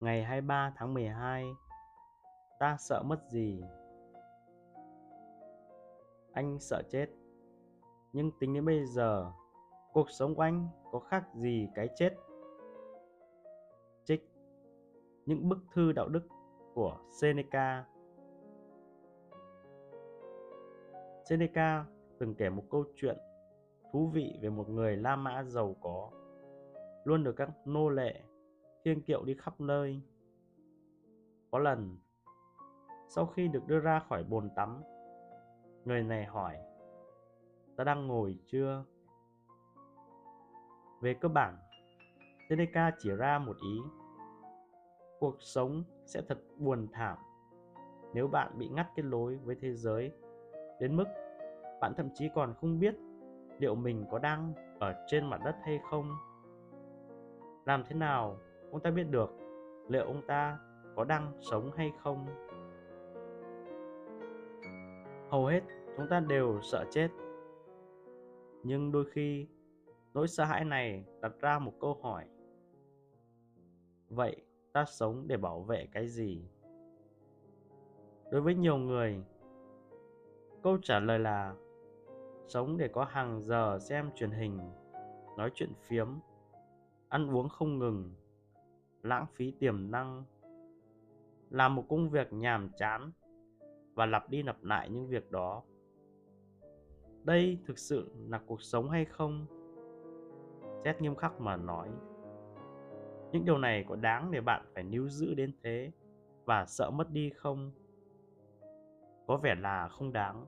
Ngày 23 tháng 12 Ta sợ mất gì? Anh sợ chết Nhưng tính đến bây giờ Cuộc sống của anh có khác gì cái chết? Trích Những bức thư đạo đức của Seneca Seneca từng kể một câu chuyện thú vị về một người La Mã giàu có, luôn được các nô lệ khiêng kiệu đi khắp nơi. Có lần, sau khi được đưa ra khỏi bồn tắm, người này hỏi, ta đang ngồi chưa? Về cơ bản, Seneca chỉ ra một ý. Cuộc sống sẽ thật buồn thảm nếu bạn bị ngắt kết nối với thế giới đến mức bạn thậm chí còn không biết liệu mình có đang ở trên mặt đất hay không làm thế nào ông ta biết được liệu ông ta có đang sống hay không. Hầu hết chúng ta đều sợ chết. Nhưng đôi khi, nỗi sợ hãi này đặt ra một câu hỏi. Vậy ta sống để bảo vệ cái gì? Đối với nhiều người, câu trả lời là sống để có hàng giờ xem truyền hình, nói chuyện phiếm, ăn uống không ngừng lãng phí tiềm năng, làm một công việc nhàm chán và lặp đi lặp lại những việc đó. Đây thực sự là cuộc sống hay không? Xét nghiêm khắc mà nói. Những điều này có đáng để bạn phải níu giữ đến thế và sợ mất đi không? Có vẻ là không đáng.